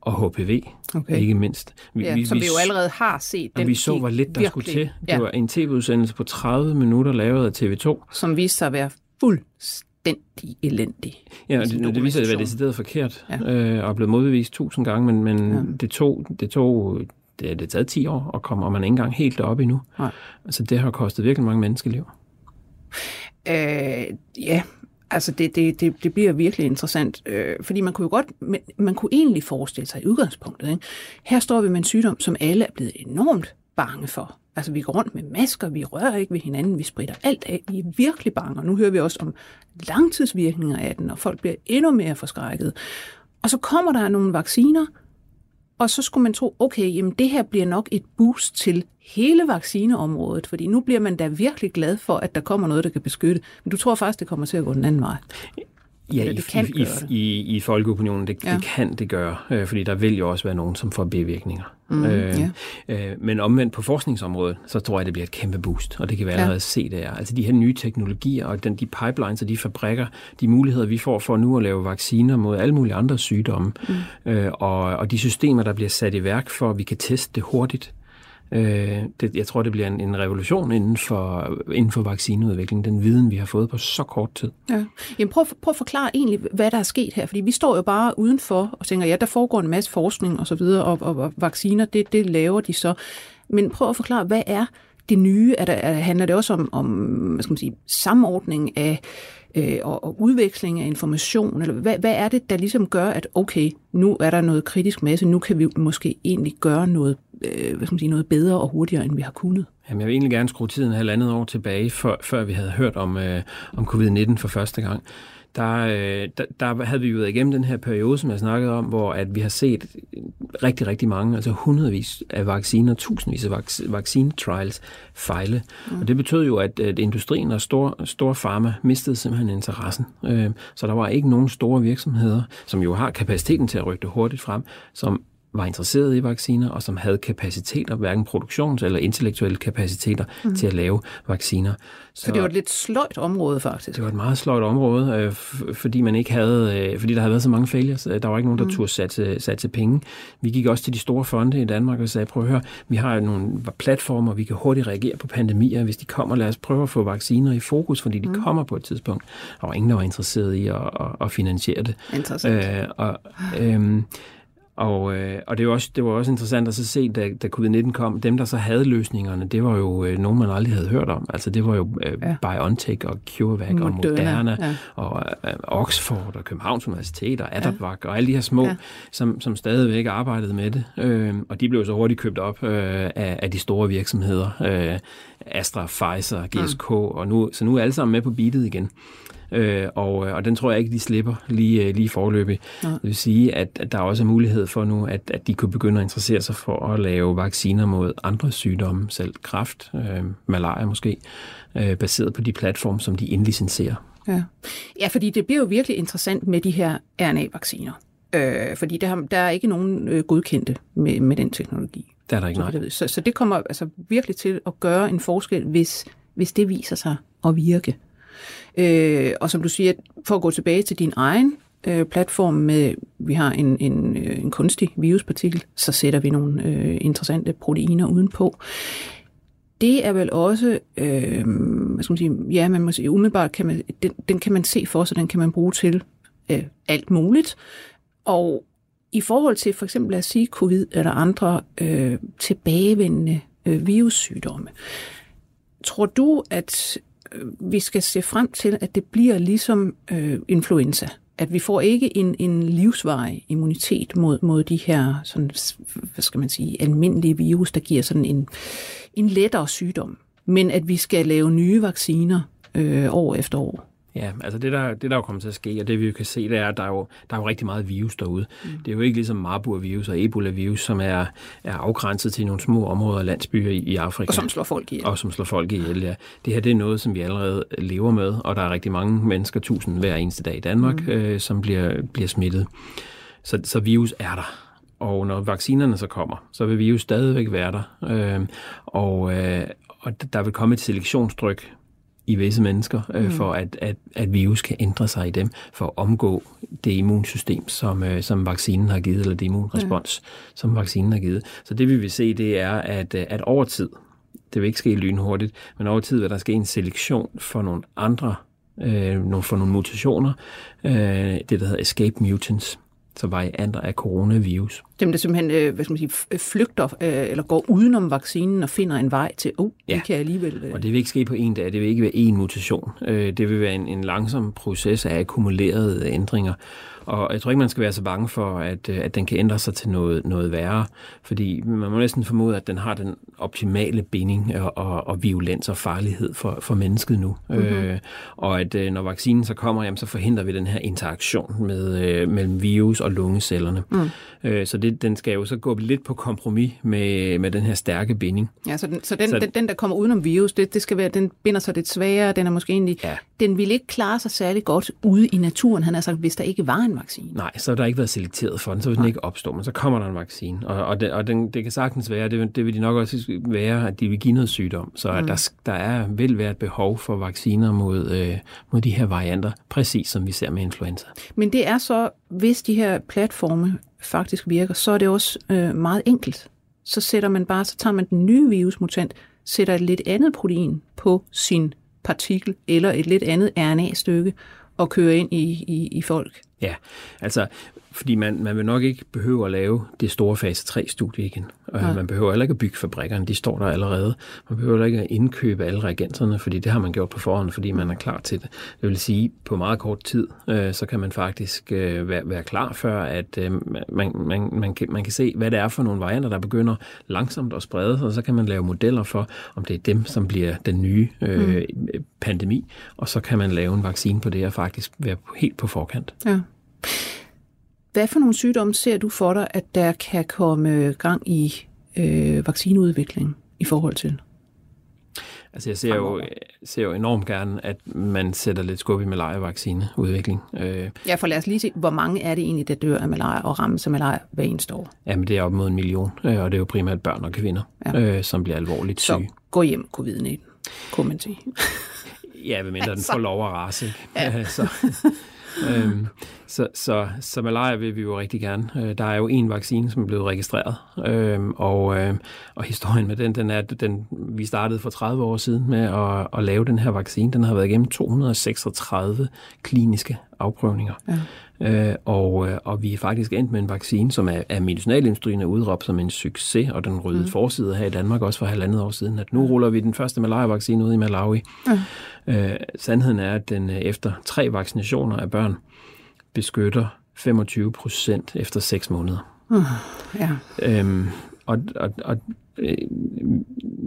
og HPV, okay. ikke mindst. Vi, ja, vi, som vi jo allerede har set. Den, vi så, hvor lidt der virkelig, skulle til. Det ja. var en tv-udsendelse på 30 minutter lavet af TV2. Som viste sig at være fuldstændig elendig. Ja, det, det, det viser sig at være decideret forkert, ja. øh, og er blevet modbevist tusind gange, men, men ja. det tog, det tog det, det taget 10 år at komme, og man er ikke engang helt deroppe endnu. Nej. Altså, det har kostet virkelig mange menneskeliv. Øh, ja, altså det, det, det, det bliver virkelig interessant, øh, fordi man kunne jo godt, man, man kunne egentlig forestille sig i udgangspunktet, ikke? her står vi med en sygdom, som alle er blevet enormt bange for. Altså vi går rundt med masker, vi rører ikke ved hinanden, vi spritter alt af, vi er virkelig bange, og nu hører vi også om langtidsvirkninger af den, og folk bliver endnu mere forskrækket. Og så kommer der nogle vacciner, og så skulle man tro, okay, jamen det her bliver nok et boost til hele vaccineområdet, fordi nu bliver man da virkelig glad for, at der kommer noget, der kan beskytte. Men du tror faktisk, det kommer til at gå den anden vej. Ja, i, det kan i, i, i folkeopinionen, det, ja. det kan det gøre, øh, fordi der vil jo også være nogen, som får bivirkninger. Mm, øh, ja. øh, men omvendt på forskningsområdet, så tror jeg, det bliver et kæmpe boost, og det kan vi allerede ja. se der. Altså de her nye teknologier og den, de pipelines og de fabrikker, de muligheder, vi får for nu at lave vacciner mod alle mulige andre sygdomme, mm. øh, og, og de systemer, der bliver sat i værk for, at vi kan teste det hurtigt, Øh, det, jeg tror, det bliver en, en revolution inden for, inden for vaccineudvikling, den viden, vi har fået på så kort tid. Ja. Jamen prøv, prøv at forklare egentlig, hvad der er sket her, fordi vi står jo bare udenfor og tænker, ja, der foregår en masse forskning og så videre, og, og, og vacciner, det, det laver de så. Men prøv at forklare, hvad er det nye? Er der, er, handler det også om, om hvad skal man sige, samordning af øh, og, og udveksling af information? Eller hvad, hvad er det, der ligesom gør, at okay, nu er der noget kritisk masse, nu kan vi måske egentlig gøre noget, øh, hvad skal man sige, noget bedre og hurtigere, end vi har kunnet? Jamen, jeg vil egentlig gerne skrue tiden halvandet år tilbage, før, før vi havde hørt om, øh, om covid-19 for første gang der, øh, der, der havde vi jo været igennem den her periode, som jeg snakkede om, hvor at vi har set rigtig, rigtig mange, altså hundredvis af vacciner, tusindvis af vaccinetrials fejle. Mm. Og det betød jo, at, at industrien og stor, stor pharma mistede simpelthen interessen. Øh, så der var ikke nogen store virksomheder, som jo har kapaciteten til at rykke det hurtigt frem, som var interesseret i vacciner, og som havde kapaciteter, hverken produktions- eller intellektuelle kapaciteter, mm. til at lave vacciner. Så, så det var et lidt sløjt område, faktisk? Det var et meget sløjt område, øh, fordi man ikke havde, øh, fordi der havde været så mange failures. Der var ikke nogen, der mm. turde satse, satse penge. Vi gik også til de store fonde i Danmark og sagde, prøv at høre, vi har nogle platformer, vi kan hurtigt reagere på pandemier. Hvis de kommer, lad os prøve at få vacciner i fokus, fordi de mm. kommer på et tidspunkt. Der var ingen, der var interesseret i at, at, at finansiere det. Interessant. Øh, og, øh, og, øh, og det, var også, det var også interessant at så se, da, da covid-19 kom, dem, der så havde løsninger, det var jo øh, nogen, man aldrig havde hørt om. Altså det var jo øh, ja. BioNTech og CureVac Moderna, og Moderna ja. og øh, Oxford og Københavns Universitet og Adapvac ja. og alle de her små, ja. som, som stadigvæk arbejdede med det. Øh, og de blev så hurtigt købt op øh, af, af de store virksomheder. Øh, Astra, Pfizer, GSK, mm. og nu, så nu er alle sammen med på beatet igen. Øh, og, øh, og den tror jeg ikke, de slipper lige, øh, lige forløbig. Ja. Det vil sige, at, at der er også mulighed for nu, at, at de kunne begynde at interessere sig for at lave vacciner mod andre sygdomme, selv kræft, øh, malaria måske, øh, baseret på de platforme, som de indlicenserer. Ja. ja, fordi det bliver jo virkelig interessant med de her RNA-vacciner. Øh, fordi der, der er ikke nogen øh, godkendte med, med den teknologi. Der er der ikke, nej. Så, så det kommer altså virkelig til at gøre en forskel, hvis, hvis det viser sig at virke. Øh, og som du siger, for at gå tilbage til din egen øh, platform med, vi har en, en, øh, en kunstig viruspartikel, så sætter vi nogle øh, interessante proteiner udenpå. Det er vel også, øh, hvad skal man sige, ja, man må sige, umiddelbart kan man, den, den kan man se for sig, den kan man bruge til øh, alt muligt. Og i forhold til for eksempel at sige covid eller andre øh, tilbagevendende øh, virussygdomme, tror du, at vi skal se frem til, at det bliver ligesom øh, influenza. At vi får ikke en, en livsvarig immunitet mod, mod de her sådan, hvad skal man sige, almindelige virus, der giver sådan en, en lettere sygdom. Men at vi skal lave nye vacciner øh, år efter år. Ja, altså det der, det der er kommet til at ske, og det vi jo kan se, det er, at der er jo, der er jo rigtig meget virus derude. Mm. Det er jo ikke ligesom Marburg-virus og Ebola-virus, som er, er afgrænset til nogle små områder og landsbyer i, i Afrika. Og som slår folk ihjel. Og som slår folk ihjel, ja. Det her det er noget, som vi allerede lever med, og der er rigtig mange mennesker, tusind hver eneste dag i Danmark, mm. øh, som bliver, bliver smittet. Så, så virus er der. Og når vaccinerne så kommer, så vil virus stadigvæk være der. Øh, og, øh, og der vil komme et selektionstryk i visse mennesker, øh, mm. for at, at, at virus kan ændre sig i dem, for at omgå det immunsystem, som, øh, som vaccinen har givet, eller det immunrespons, mm. som vaccinen har givet. Så det vi vil se, det er, at, øh, at over tid, det vil ikke ske lynhurtigt, men over tid vil der ske en selektion for nogle andre, øh, for nogle mutationer, øh, det der hedder escape mutants, så varianter af coronavirus. Dem, der simpelthen øh, hvad skal man sige, flygter øh, eller går udenom vaccinen og finder en vej til, oh, ja. det kan alligevel... Øh... Og det vil ikke ske på en dag, det vil ikke være en mutation. Øh, det vil være en, en langsom proces af akkumulerede ændringer. Og jeg tror ikke, man skal være så bange for, at, øh, at den kan ændre sig til noget, noget værre, fordi man må næsten formode, at den har den optimale binding og, og, og violens og farlighed for, for mennesket nu. Mm-hmm. Øh, og at øh, når vaccinen så kommer, jamen, så forhindrer vi den her interaktion med, øh, mellem virus og lungecellerne. Mm. Øh, så det, den skal jo så gå lidt på kompromis med, med den her stærke binding. Ja, så den, så den, så den, den der kommer udenom virus, det, det skal være, den binder sig lidt sværere, den er måske egentlig, ja. den vil ikke klare sig særlig godt ude i naturen, han har sagt, hvis der ikke var en vaccine. Nej, så har der ikke været selekteret for den, så vil den ikke opstå, men så kommer der en vaccine. Og, og, det, og den, det kan sagtens være, det, det vil de nok også være, at de vil give noget sygdom. Så mm. der, der er, vil være et behov for vacciner mod, øh, mod de her varianter, præcis som vi ser med influenza. Men det er så, hvis de her platforme faktisk virker, så er det også øh, meget enkelt. Så sætter man bare, så tager man den nye virusmutant, sætter et lidt andet protein på sin partikel, eller et lidt andet RNA-stykke, og køre ind i, i, i folk. Ja, altså fordi man, man vil nok ikke behøve at lave det store fase 3-studie igen. Og ja. Man behøver heller ikke at bygge fabrikkerne, de står der allerede. Man behøver heller ikke at indkøbe alle reagenserne, fordi det har man gjort på forhånd, fordi man er klar til det. Det vil sige, på meget kort tid, øh, så kan man faktisk øh, være, være klar før, at øh, man, man, man, kan, man kan se, hvad det er for nogle varianter, der begynder langsomt at sprede sig, og så kan man lave modeller for, om det er dem, som bliver den nye øh, mm. pandemi, og så kan man lave en vaccine på det, og faktisk være helt på forkant. Ja. Hvad for nogle sygdomme ser du for dig, at der kan komme gang i øh, vaccineudvikling i forhold til? Altså jeg ser jo, ser jo enormt gerne, at man sætter lidt skub i malaria-vaccineudvikling. Øh, ja, for lad os lige se, hvor mange er det egentlig, der dør af malaria og rammes af malaria hver eneste år? Jamen det er op mod en million, øh, og det er jo primært børn og kvinder, ja. øh, som bliver alvorligt syge. Så gå hjem, covid-19, kunne man sige. ja, mindre altså. den får lov at rase. Ja. så, øhm, så, så, så malaria vil vi jo rigtig gerne. Øh, der er jo en vaccine, som er blevet registreret, øhm, og, øh, og historien med den, den er, at den, vi startede for 30 år siden med at, at lave den her vaccine. Den har været igennem 236 kliniske afprøvninger. Ja. Øh, og, øh, og vi er faktisk endt med en vaccine, som er, er medicinalindustrien er udråbt som en succes, og den røde mm. forside her i Danmark også for halvandet år siden, at nu ruller vi den første malaria-vaccine ud i Malawi. Ja. Øh, sandheden er, at den øh, efter tre vaccinationer af børn beskytter 25 procent efter 6 måneder. Uh, ja. Øhm, og, og, og øh,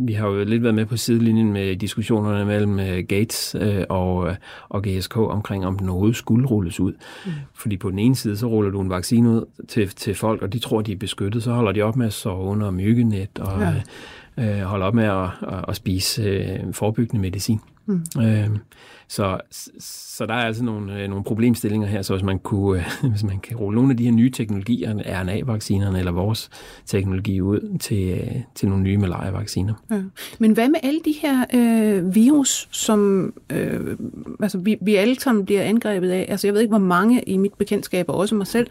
vi har jo lidt været med på sidelinjen med diskussionerne mellem øh, Gates øh, og, øh, og GSK omkring, om overhovedet skulle rulles ud. Mm. Fordi på den ene side, så ruller du en vaccine ud til, til folk, og de tror, de er beskyttet, så holder de op med at sove under myggenet og ja. øh, holder op med at, at, at spise øh, forebyggende medicin. Mm. Øh, så, så der er altså nogle, øh, nogle problemstillinger her, så hvis man, kunne, øh, hvis man kan rulle nogle af de her nye teknologier, RNA-vaccinerne eller vores teknologi ud til, øh, til nogle nye malaria-vacciner. Ja. Men hvad med alle de her øh, virus, som øh, altså, vi, vi alle sammen bliver angrebet af? Altså jeg ved ikke, hvor mange i mit bekendtskab, og også mig selv,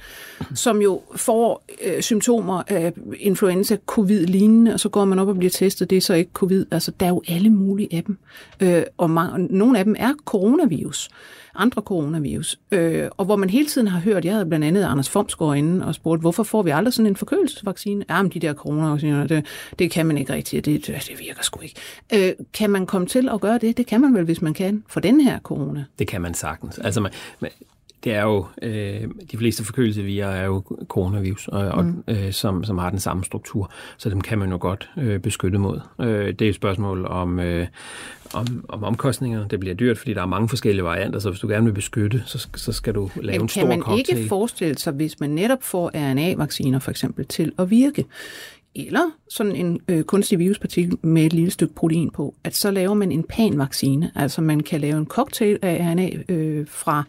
som jo får øh, symptomer af influenza, covid-lignende, og så går man op og bliver testet, det er så ikke covid. Altså der er jo alle mulige af dem. Øh, og mange, nogle af dem er coronavirus, andre coronavirus, øh, og hvor man hele tiden har hørt, jeg havde blandt andet Anders Fomsgaard inde og spurgt, hvorfor får vi aldrig sådan en forkølelsesvaccine? Ja, men de der coronavacciner, det, det kan man ikke rigtigt, det, det virker sgu ikke. Øh, kan man komme til at gøre det? Det kan man vel, hvis man kan, for den her corona. Det kan man sagtens. Altså, man, man, det er jo, øh, de fleste forkølelsesvirer er jo coronavirus, og, mm. og, øh, som, som har den samme struktur, så dem kan man jo godt øh, beskytte mod. Øh, det er et spørgsmål om, øh, om, om omkostningerne. Det bliver dyrt, fordi der er mange forskellige varianter, så hvis du gerne vil beskytte, så, så skal du lave Men en stor cocktail. kan man ikke forestille sig, hvis man netop får RNA-vacciner for eksempel til at virke, eller sådan en øh, kunstig viruspartikel med et lille stykke protein på, at så laver man en pan-vaccine. Altså man kan lave en cocktail af RNA øh, fra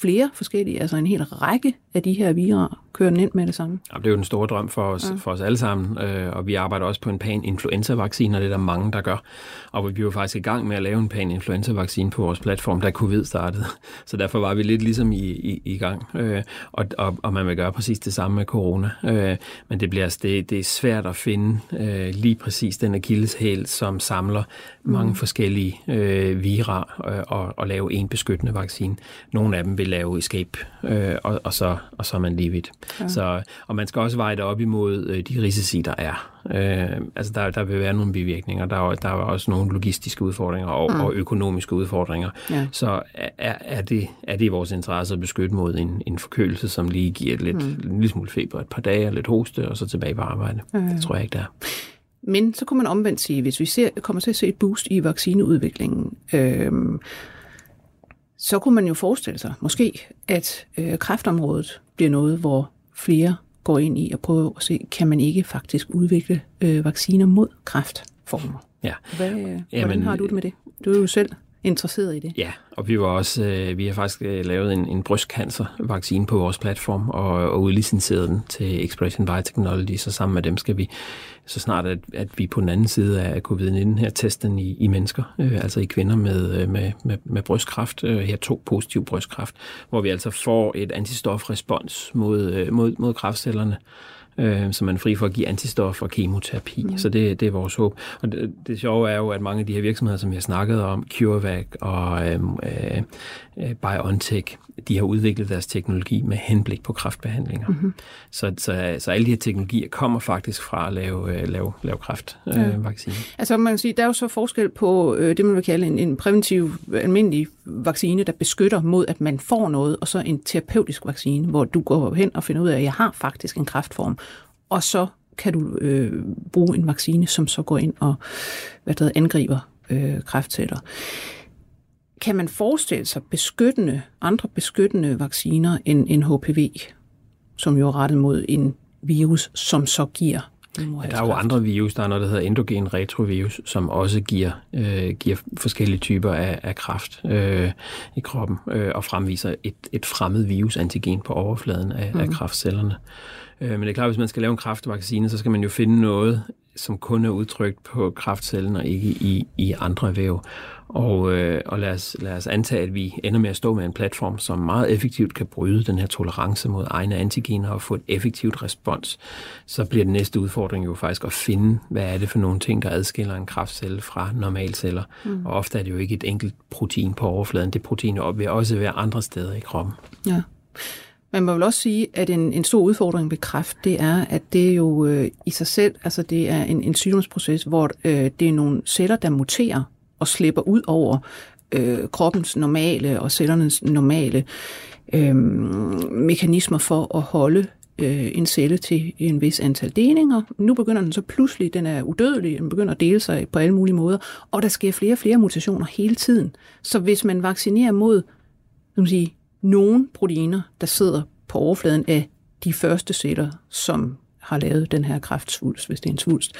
flere forskellige, altså en hel række af de her virer, kører den ind med det samme. Ja, det er jo den store drøm for os, ja. for os alle sammen, øh, og vi arbejder også på en pan-influenza-vaccine, og det er der mange, der gør. Og vi var faktisk i gang med at lave en pan-influenza-vaccine på vores platform, da covid startede. Så derfor var vi lidt ligesom i, i, i gang, øh, og, og, og man vil gøre præcis det samme med corona. Øh, men det, bliver, altså, det, det er svært at finde øh, lige præcis den akilleshæl, som samler mm. mange forskellige øh, vira øh, og, og lave en beskyttende vaccine. Nogle af dem vil lave escape, øh, og, og, så, og så er man lige vidt. Ja. Så, og man skal også veje det op imod øh, de risici, der er. Øh, altså der, der vil være nogle bivirkninger, der er, der er også nogle logistiske udfordringer og, mm. og økonomiske udfordringer. Ja. Så er, er, det, er det i vores interesse at beskytte mod en, en forkølelse, som lige giver lidt, mm. en lille smule feber et par dage lidt hoste, og så tilbage på arbejde. Mm. Det tror jeg ikke, der er. Men så kunne man omvendt sige, hvis vi ser, kommer til at se et boost i vaccineudviklingen, øh, så kunne man jo forestille sig, måske, at øh, kræftområdet bliver noget, hvor flere går ind i og prøver at se, kan man ikke faktisk udvikle øh, vacciner mod kræftformer? Ja. Hvad, hvordan Jamen, har du det med det? Du er jo selv interesseret i det. Ja, og vi var også, øh, vi har faktisk øh, lavet en, en brystcancervaccine på vores platform og, og udlicenseret den til Expression Biotechnology, så sammen med dem skal vi så snart, at, at vi på den anden side af covid-19 her teste den i, i mennesker, øh, altså i kvinder med, øh, med, med, med brystkræft, øh, her to positiv brystkræft, hvor vi altså får et antistofrespons mod, øh, mod, mod kræftcellerne øh, så man er fri for at give antistof og kemoterapi. Mm. Så det, det er vores håb. Og det, det sjove er jo, at mange af de her virksomheder, som har snakket om, CureVac og øh, øh, BioNTech, de har udviklet deres teknologi med henblik på kræftbehandlinger. Mm-hmm. Så, så, så alle de her teknologier kommer faktisk fra at lave, øh, lave, lave kræftvacciner. Øh, ja. Altså man kan sige, der er jo så forskel på øh, det, man vil kalde en, en præventiv, almindelig vaccine, der beskytter mod, at man får noget, og så en terapeutisk vaccine, hvor du går hen og finder ud af, at jeg har faktisk en kræftform, og så kan du øh, bruge en vaccine, som så går ind og hvad der angriber øh, kræftceller. Kan man forestille sig beskyttende, andre beskyttende vacciner end en HPV, som jo er rettet mod en virus, som så giver der er jo andre virus. Der er noget, der hedder endogen retrovirus, som også giver, øh, giver forskellige typer af, af kraft øh, i kroppen øh, og fremviser et, et fremmed virusantigen på overfladen af, mm. af kraftcellerne. Øh, men det er klart, at hvis man skal lave en kraftvaccine, så skal man jo finde noget, som kun er udtrykt på kraftcellen og ikke i, i andre væv. Og, øh, og lad, os, lad os antage, at vi ender med at stå med en platform, som meget effektivt kan bryde den her tolerance mod egne antigener og få et effektivt respons. Så bliver den næste udfordring jo faktisk at finde, hvad er det for nogle ting, der adskiller en kraftcelle fra normalceller. Mm. Og ofte er det jo ikke et enkelt protein på overfladen. Det protein vil også være andre steder i kroppen. Ja. Man må vel også sige, at en, en stor udfordring ved kræft, det er, at det jo øh, i sig selv, altså det er en, en sygdomsproces, hvor øh, det er nogle celler, der muterer og slipper ud over øh, kroppens normale og cellernes normale øh, mekanismer for at holde øh, en celle til en vis antal delinger. Nu begynder den så pludselig, den er udødelig, den begynder at dele sig på alle mulige måder, og der sker flere og flere mutationer hele tiden. Så hvis man vaccinerer mod man sige, nogle proteiner, der sidder på overfladen af de første celler, som har lavet den her kræftsvulst, hvis det er en svulst,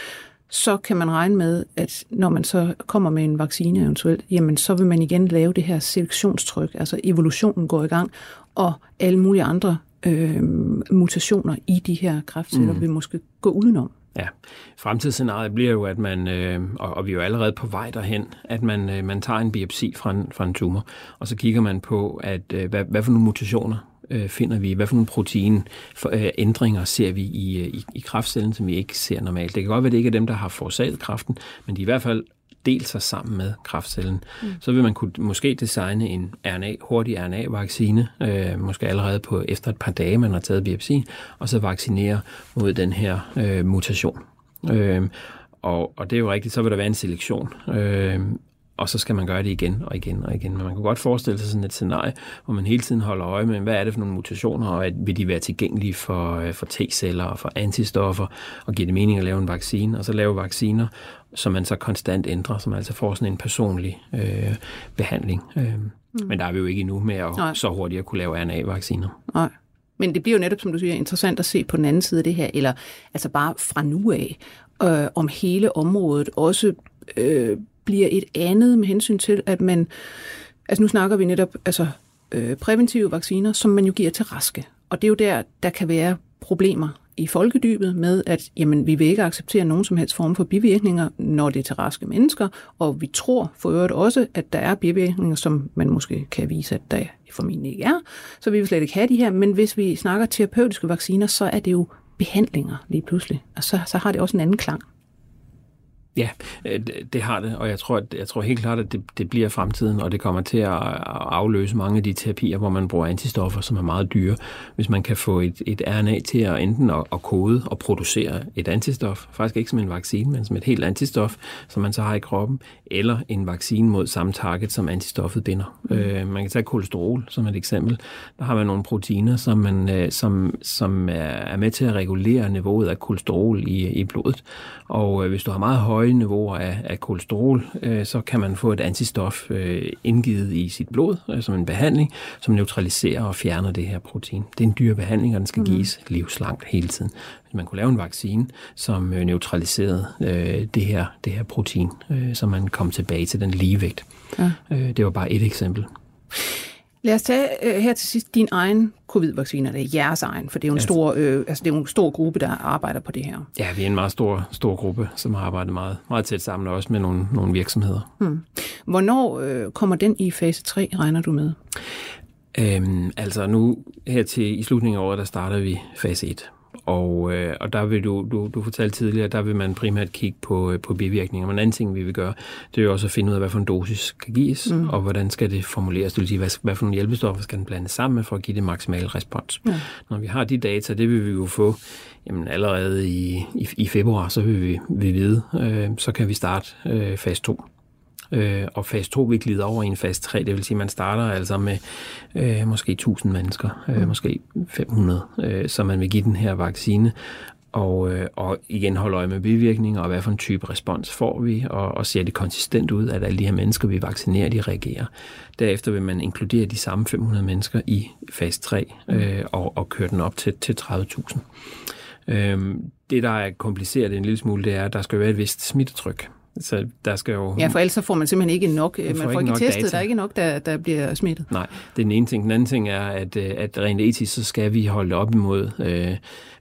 så kan man regne med, at når man så kommer med en vaccine eventuelt, jamen så vil man igen lave det her selektionstryk, altså evolutionen går i gang, og alle mulige andre øh, mutationer i de her kræftceller mm. vil måske gå udenom. Ja, fremtidsscenariet bliver jo, at man, øh, og, og vi er jo allerede på vej derhen, at man, øh, man tager en biopsi fra en, fra en tumor, og så kigger man på, at øh, hvad, hvad for nogle mutationer øh, finder vi, hvad for nogle proteinændringer øh, ser vi i, øh, i, i kraftcellen, som vi ikke ser normalt. Det kan godt være, at det ikke er dem, der har forårsaget kræften, men de er i hvert fald delt sig sammen med kraftcellen. Mm. Så vil man kunne måske designe en RNA, hurtig RNA-vaccine, øh, måske allerede på efter et par dage, man har taget biopsi, og så vaccinere mod den her øh, mutation. Øh, og, og det er jo rigtigt, så vil der være en selektion. Øh, og så skal man gøre det igen og igen og igen. Men man kan godt forestille sig sådan et scenarie, hvor man hele tiden holder øje med, hvad er det for nogle mutationer, og at, vil de være tilgængelige for, øh, for T-celler og for antistoffer, og giver det mening at lave en vaccine, og så lave vacciner, som man så konstant ændrer, som altså får sådan en personlig øh, behandling. Øh, mm. Men der er vi jo ikke endnu med at Nej. så hurtigt at kunne lave RNA-vacciner. Nej. Men det bliver jo netop, som du siger, interessant at se på den anden side af det her, eller altså bare fra nu af, øh, om hele området også øh, bliver et andet med hensyn til, at man, altså nu snakker vi netop altså, øh, præventive vacciner, som man jo giver til raske. Og det er jo der, der kan være problemer i folkedybet med, at jamen, vi vil ikke acceptere nogen som helst form for bivirkninger, når det er til raske mennesker, og vi tror for øvrigt også, at der er bivirkninger, som man måske kan vise, at der formentlig ikke er, så vi vil slet ikke have de her, men hvis vi snakker terapeutiske vacciner, så er det jo behandlinger lige pludselig, og så, så har det også en anden klang. Ja, øh, det har det, og jeg tror, at, jeg tror helt klart, at det, det bliver fremtiden, og det kommer til at afløse mange af de terapier, hvor man bruger antistoffer, som er meget dyre. Hvis man kan få et, et RNA til at enten at, at kode og producere et antistof, faktisk ikke som en vaccine, men som et helt antistof, som man så har i kroppen, eller en vaccine mod samme target, som antistoffet binder. Mm. Øh, man kan tage kolesterol som et eksempel. Der har man nogle proteiner, som, man, øh, som, som er med til at regulere niveauet af kolesterol i, i blodet. Og øh, hvis du har meget høje høje niveauer af, af kolesterol, øh, så kan man få et antistof øh, indgivet i sit blod øh, som en behandling, som neutraliserer og fjerner det her protein. Det er en dyr behandling, og den skal mm. gives livslangt hele tiden. Hvis man kunne lave en vaccine, som øh, neutraliserede øh, det, her, det her protein, øh, så man kom tilbage til den ligevægt. Ja. Øh, det var bare et eksempel. Lad os tage uh, her til sidst din egen covid-vaccine, eller jeres egen, for det er jo en, stor, øh, altså det er en stor gruppe, der arbejder på det her. Ja, vi er en meget stor, stor gruppe, som har arbejdet meget, meget tæt sammen, og også med nogle, nogle virksomheder. Hmm. Hvornår øh, kommer den i fase 3, regner du med? Øhm, altså nu her til i slutningen af året, der starter vi fase 1. Og, øh, og der vil du, du, du fortalte tidligere, der vil man primært kigge på, øh, på bivirkninger. Men en anden ting, vi vil gøre, det er jo også at finde ud af, hvad for en dosis kan gives, mm. og hvordan skal det formuleres. Det vil sige, hvad, hvad for nogle hjælpestoffer skal den blandes sammen med, for at give det maksimale respons. Ja. Når vi har de data, det vil vi jo få jamen, allerede i, i, i februar, så vil vi, vi vide, øh, så kan vi starte øh, fase 2 øh, og fase 2 vil glide over i en fase 3, det vil sige, at man starter altså med øh, måske 1000 mennesker, øh, mm. måske 500, øh, så man vil give den her vaccine, og, øh, og igen holde øje med bivirkninger, og hvad for en type respons får vi, og, og ser det konsistent ud, at alle de her mennesker, vi vaccinerer, de reagerer. Derefter vil man inkludere de samme 500 mennesker i fase 3, mm. øh, og, og køre den op til, til 30.000. Øhm, det, der er kompliceret en lille smule, det er, at der skal være et vist smittetryk. Så der skal jo... Ja, for ellers så får man simpelthen ikke nok, man, får får ikke ikke testet, data. der er ikke nok, der, der bliver smittet. Nej, det er den ene ting. Den anden ting er, at, øh, at rent etisk, så skal vi holde op imod øh,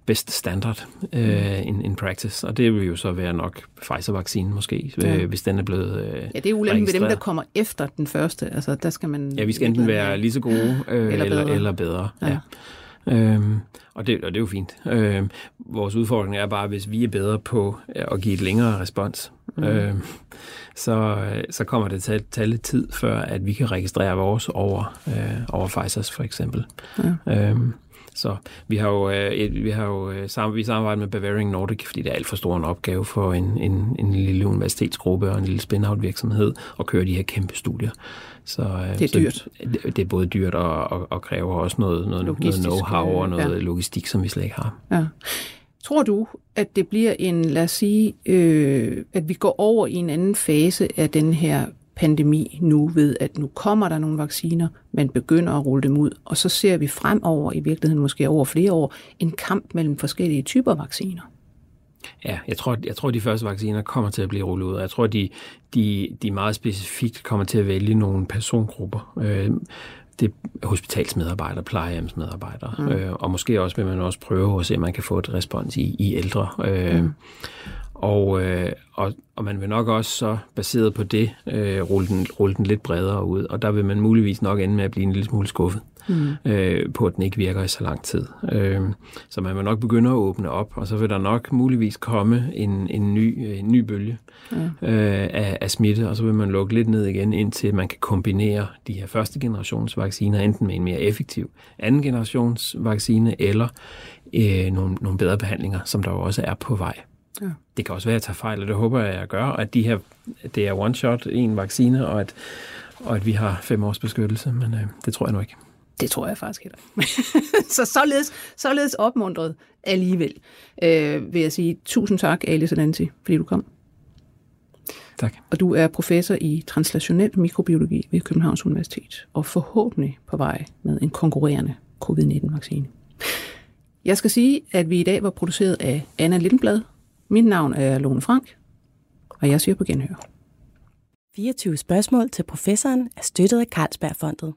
best standard øh, in, in practice, og det vil jo så være nok Pfizer-vaccinen måske, Ja. øh, hvis den er blevet øh, Ja, det er ulempen ved dem, der kommer efter den første. Altså, der skal man... Ja, vi skal enten være lige så gode øh, Eller eller, bedre. bedre. eller bedre. Ja. Ja. Øhm, og, det, og det er jo fint. Øhm, vores udfordring er bare, hvis vi er bedre på øh, at give et længere respons, mm. øhm, så, øh, så kommer det til at tage lidt tid, før at vi kan registrere vores over, øh, over Pfizers for eksempel. Ja. Øhm, så vi har jo, øh, et, vi har jo øh, sammen, vi samarbejder med Bavarian Nordic, fordi det er alt for stor en opgave for en, en, en lille universitetsgruppe og en lille spin-out virksomhed at køre de her kæmpe studier. Så, øh, Det er så dyrt. Det, det er både dyrt og, og, og kræver også noget, noget, noget know-how og øh, noget ja. logistik, som vi slet ikke har. Ja. Tror du, at det bliver en, lad os sige, øh, at vi går over i en anden fase af den her pandemi nu ved, at nu kommer der nogle vacciner, man begynder at rulle dem ud, og så ser vi fremover, i virkeligheden måske over flere år, en kamp mellem forskellige typer vacciner. Ja, jeg tror, jeg tror, de første vacciner kommer til at blive rullet ud. og Jeg tror, de, de, de meget specifikt kommer til at vælge nogle persongrupper. Øh, det er hospitalsmedarbejdere, plejehjemsmedarbejdere, mm. øh, og måske også vil man også prøve at se, om man kan få et respons i, i ældre. Øh, mm. og, øh, og, og man vil nok også så, baseret på det, øh, rulle, den, rulle den lidt bredere ud, og der vil man muligvis nok ende med at blive en lille smule skuffet mm. øh, på, at den ikke virker i så lang tid. Øh, så man vil nok begynde at åbne op, og så vil der nok muligvis komme en, en, ny, en ny bølge ja. øh, af, af smitte, og så vil man lukke lidt ned igen, indtil man kan kombinere de her første generations vacciner, enten med en mere effektiv anden generations vaccine, eller øh, nogle, nogle bedre behandlinger, som der jo også er på vej. Ja. Det kan også være, at jeg tager fejl, og det håber jeg, at jeg gør, at de her, det er one shot, en vaccine, og at, og at vi har fem års beskyttelse, men øh, det tror jeg nu ikke. Det tror jeg faktisk heller ikke. så således, således opmuntret alligevel, øh, vil jeg sige tusind tak, Alice Nancy, fordi du kom. Tak. Og du er professor i translationel mikrobiologi ved Københavns Universitet, og forhåbentlig på vej med en konkurrerende covid-19-vaccine. Jeg skal sige, at vi i dag var produceret af Anna Lindblad. Mit navn er Lone Frank, og jeg siger på genhør. 24 spørgsmål til professoren er støttet af Carlsbergfondet.